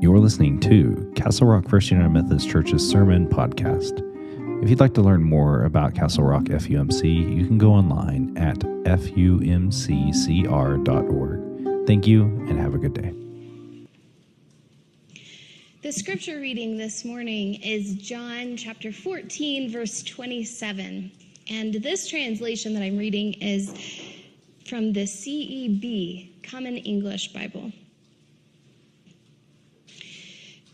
You're listening to Castle Rock First United Methodist Church's Sermon Podcast. If you'd like to learn more about Castle Rock FUMC, you can go online at fumccr.org. Thank you and have a good day. The scripture reading this morning is John chapter 14, verse 27. And this translation that I'm reading is from the CEB, Common English Bible.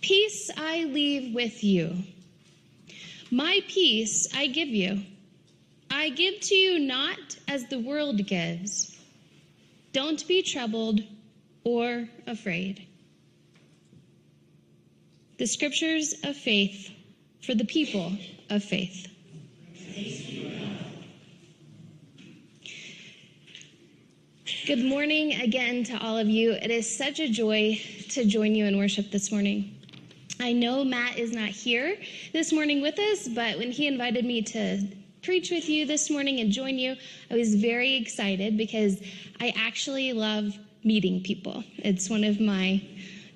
Peace I leave with you. My peace I give you. I give to you not as the world gives. Don't be troubled or afraid. The scriptures of faith for the people of faith. Good morning again to all of you. It is such a joy to join you in worship this morning. I know Matt is not here this morning with us, but when he invited me to preach with you this morning and join you, I was very excited because I actually love meeting people. It's one of my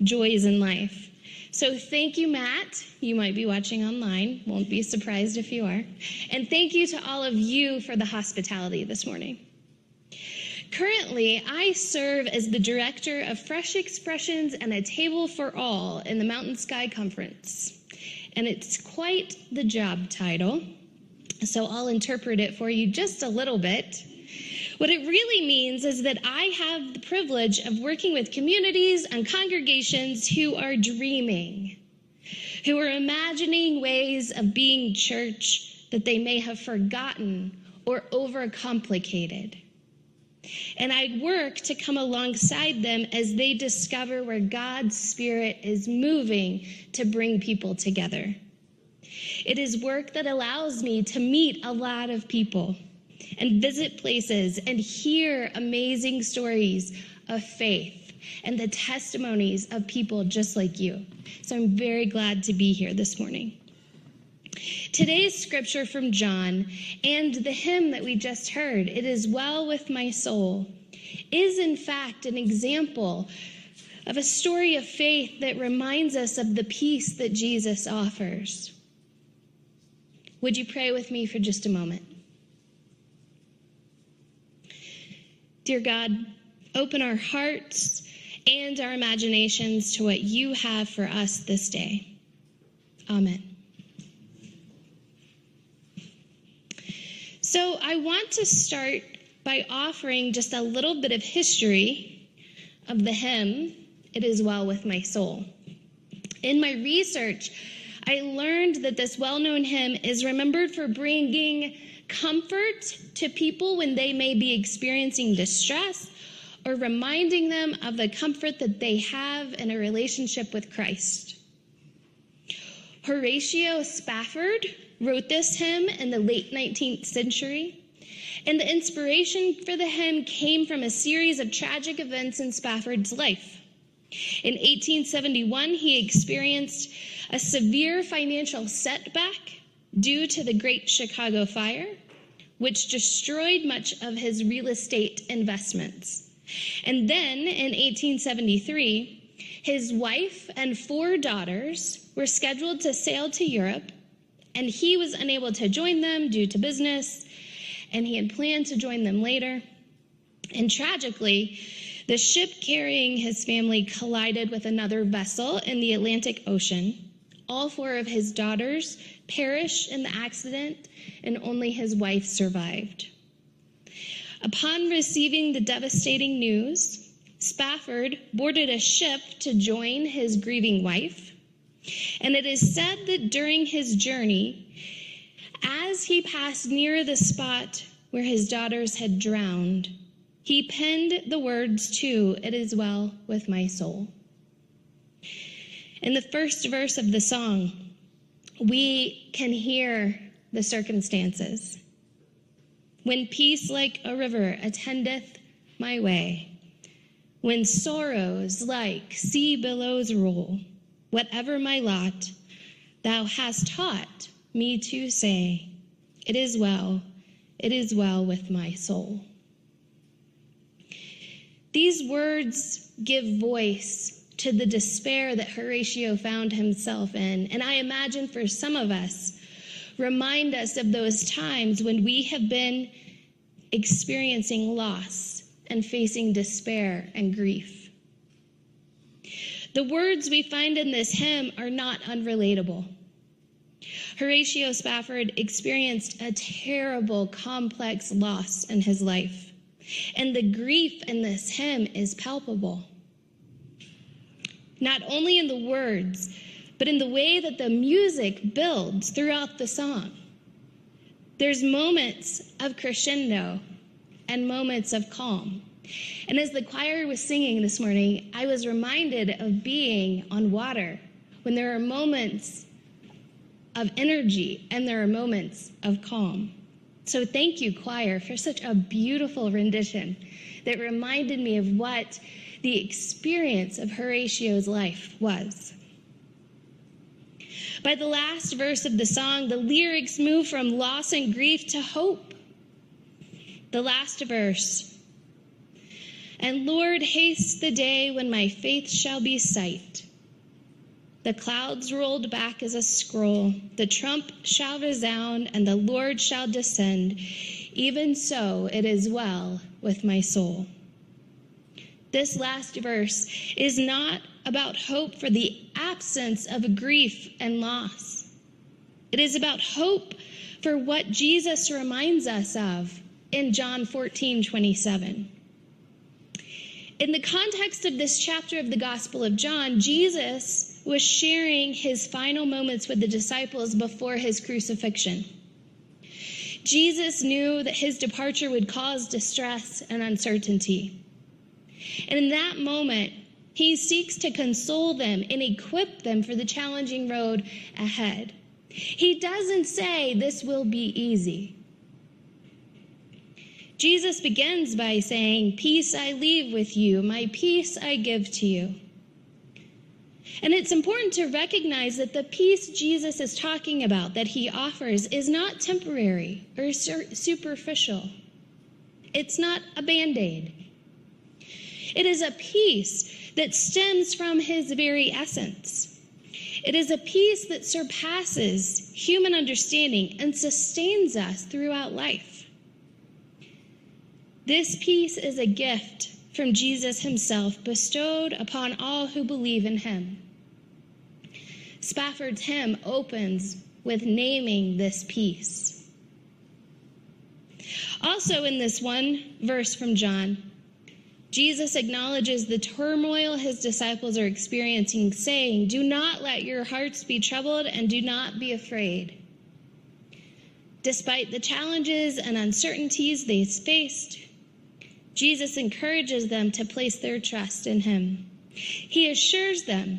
joys in life. So thank you, Matt. You might be watching online. Won't be surprised if you are. And thank you to all of you for the hospitality this morning. Currently, I serve as the director of Fresh Expressions and a Table for All in the Mountain Sky Conference. And it's quite the job title, so I'll interpret it for you just a little bit. What it really means is that I have the privilege of working with communities and congregations who are dreaming, who are imagining ways of being church that they may have forgotten or overcomplicated. And I work to come alongside them as they discover where God's Spirit is moving to bring people together. It is work that allows me to meet a lot of people and visit places and hear amazing stories of faith and the testimonies of people just like you. So I'm very glad to be here this morning. Today's scripture from John and the hymn that we just heard, It is Well with My Soul, is in fact an example of a story of faith that reminds us of the peace that Jesus offers. Would you pray with me for just a moment? Dear God, open our hearts and our imaginations to what you have for us this day. Amen. So, I want to start by offering just a little bit of history of the hymn, It Is Well With My Soul. In my research, I learned that this well known hymn is remembered for bringing comfort to people when they may be experiencing distress or reminding them of the comfort that they have in a relationship with Christ. Horatio Spafford wrote this hymn in the late 19th century. And the inspiration for the hymn came from a series of tragic events in Spafford's life. In 1871, he experienced a severe financial setback due to the Great Chicago Fire, which destroyed much of his real estate investments. And then in 1873, his wife and four daughters were scheduled to sail to Europe and he was unable to join them due to business, and he had planned to join them later. And tragically, the ship carrying his family collided with another vessel in the Atlantic Ocean. All four of his daughters perished in the accident, and only his wife survived. Upon receiving the devastating news, Spafford boarded a ship to join his grieving wife. And it is said that during his journey, as he passed near the spot where his daughters had drowned, he penned the words to, It is well with my soul. In the first verse of the song, we can hear the circumstances. When peace like a river attendeth my way, when sorrows like sea billows roll, Whatever my lot, thou hast taught me to say, It is well, it is well with my soul. These words give voice to the despair that Horatio found himself in. And I imagine for some of us, remind us of those times when we have been experiencing loss and facing despair and grief. The words we find in this hymn are not unrelatable. Horatio Spafford experienced a terrible, complex loss in his life, and the grief in this hymn is palpable. Not only in the words, but in the way that the music builds throughout the song. There's moments of crescendo and moments of calm. And as the choir was singing this morning, I was reminded of being on water when there are moments of energy and there are moments of calm. So thank you, choir, for such a beautiful rendition that reminded me of what the experience of Horatio's life was. By the last verse of the song, the lyrics move from loss and grief to hope. The last verse. And Lord, haste the day when my faith shall be sight. The clouds rolled back as a scroll, the trump shall resound, and the Lord shall descend. Even so, it is well with my soul. This last verse is not about hope for the absence of grief and loss. It is about hope for what Jesus reminds us of in John 14 27. In the context of this chapter of the Gospel of John, Jesus was sharing his final moments with the disciples before his crucifixion. Jesus knew that his departure would cause distress and uncertainty. And in that moment, he seeks to console them and equip them for the challenging road ahead. He doesn't say this will be easy. Jesus begins by saying, Peace I leave with you, my peace I give to you. And it's important to recognize that the peace Jesus is talking about, that he offers, is not temporary or superficial. It's not a band aid. It is a peace that stems from his very essence. It is a peace that surpasses human understanding and sustains us throughout life. This peace is a gift from Jesus himself bestowed upon all who believe in him. Spafford's hymn opens with naming this peace. Also, in this one verse from John, Jesus acknowledges the turmoil his disciples are experiencing, saying, Do not let your hearts be troubled and do not be afraid. Despite the challenges and uncertainties they faced, Jesus encourages them to place their trust in him. He assures them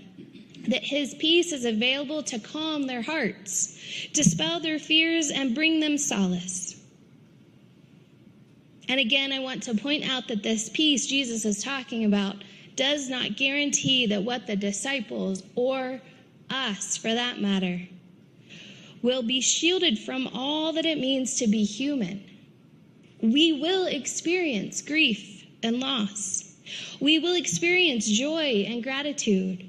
that his peace is available to calm their hearts, dispel their fears, and bring them solace. And again, I want to point out that this peace Jesus is talking about does not guarantee that what the disciples, or us for that matter, will be shielded from all that it means to be human. We will experience grief and loss. We will experience joy and gratitude.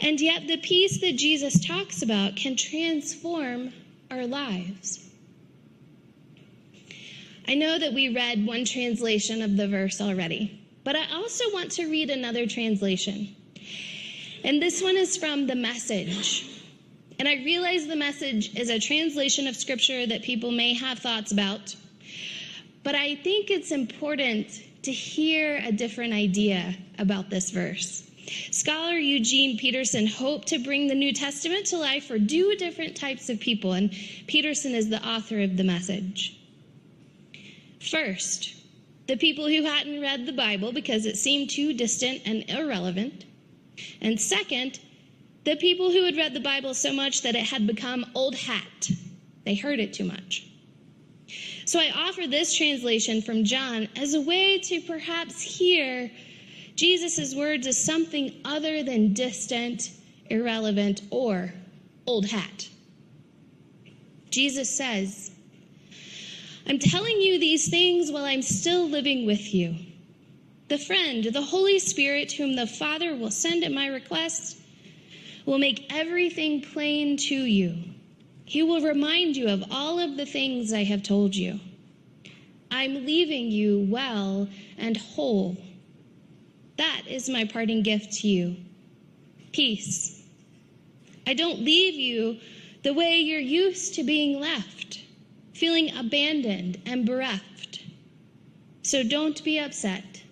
And yet, the peace that Jesus talks about can transform our lives. I know that we read one translation of the verse already, but I also want to read another translation. And this one is from the message. And I realize the message is a translation of scripture that people may have thoughts about, but I think it's important to hear a different idea about this verse. Scholar Eugene Peterson hoped to bring the New Testament to life for two different types of people, and Peterson is the author of the message. First, the people who hadn't read the Bible because it seemed too distant and irrelevant. And second, the people who had read the Bible so much that it had become old hat. They heard it too much. So I offer this translation from John as a way to perhaps hear Jesus' words as something other than distant, irrelevant, or old hat. Jesus says, I'm telling you these things while I'm still living with you. the friend, the Holy Spirit, whom the Father will send at my request, will make everything plain to you. He will remind you of all of the things I have told you. I'm leaving you well and whole. That is my parting gift to you peace. I don't leave you the way you're used to being left, feeling abandoned and bereft. So don't be upset.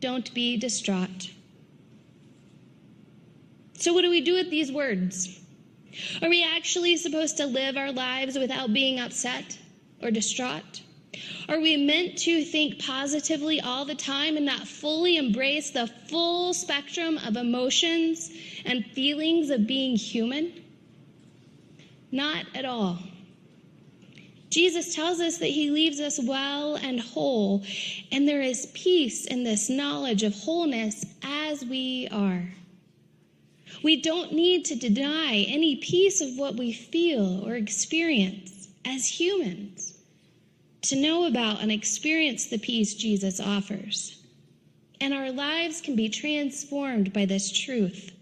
Don't be distraught. So, what do we do with these words? Are we actually supposed to live our lives without being upset or distraught? Are we meant to think positively all the time and not fully embrace the full spectrum of emotions and feelings of being human? Not at all. Jesus tells us that he leaves us well and whole, and there is peace in this knowledge of wholeness as we are. We don't need to deny any piece of what we feel or experience as humans to know about and experience the peace Jesus offers. And our lives can be transformed by this truth.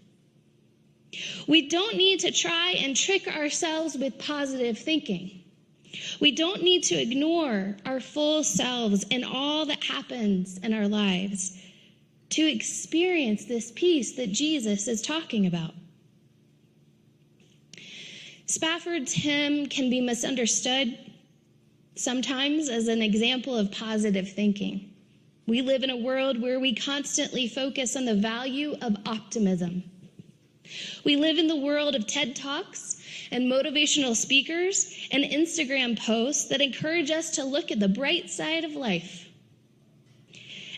We don't need to try and trick ourselves with positive thinking. We don't need to ignore our full selves and all that happens in our lives to experience this peace that Jesus is talking about. Spafford's hymn can be misunderstood sometimes as an example of positive thinking. We live in a world where we constantly focus on the value of optimism. We live in the world of TED Talks and motivational speakers and Instagram posts that encourage us to look at the bright side of life.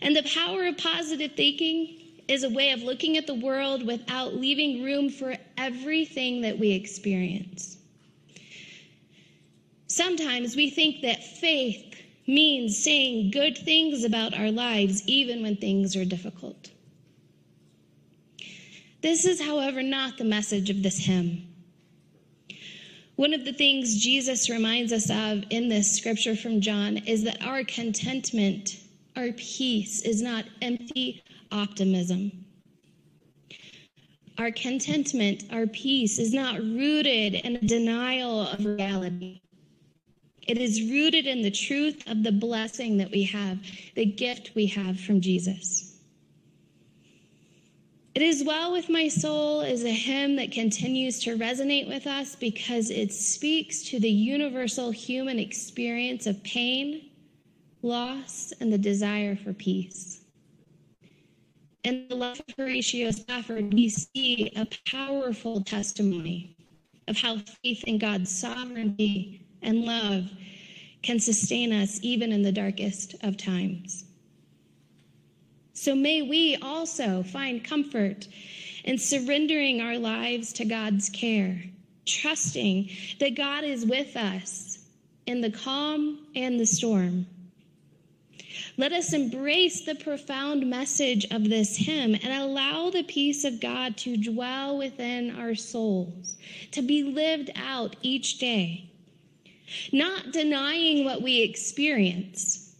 And the power of positive thinking is a way of looking at the world without leaving room for everything that we experience. Sometimes we think that faith means saying good things about our lives even when things are difficult. This is, however, not the message of this hymn. One of the things Jesus reminds us of in this scripture from John is that our contentment, our peace, is not empty optimism. Our contentment, our peace, is not rooted in a denial of reality. It is rooted in the truth of the blessing that we have, the gift we have from Jesus. It is Well with My Soul is a hymn that continues to resonate with us because it speaks to the universal human experience of pain, loss, and the desire for peace. In the life of Horatio Spafford, we see a powerful testimony of how faith in God's sovereignty and love can sustain us even in the darkest of times. So may we also find comfort in surrendering our lives to God's care, trusting that God is with us in the calm and the storm. Let us embrace the profound message of this hymn and allow the peace of God to dwell within our souls, to be lived out each day. Not denying what we experience,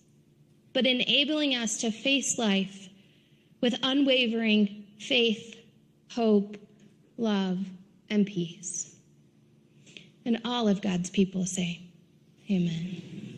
but enabling us to face life with unwavering faith, hope, love, and peace. And all of God's people say, Amen.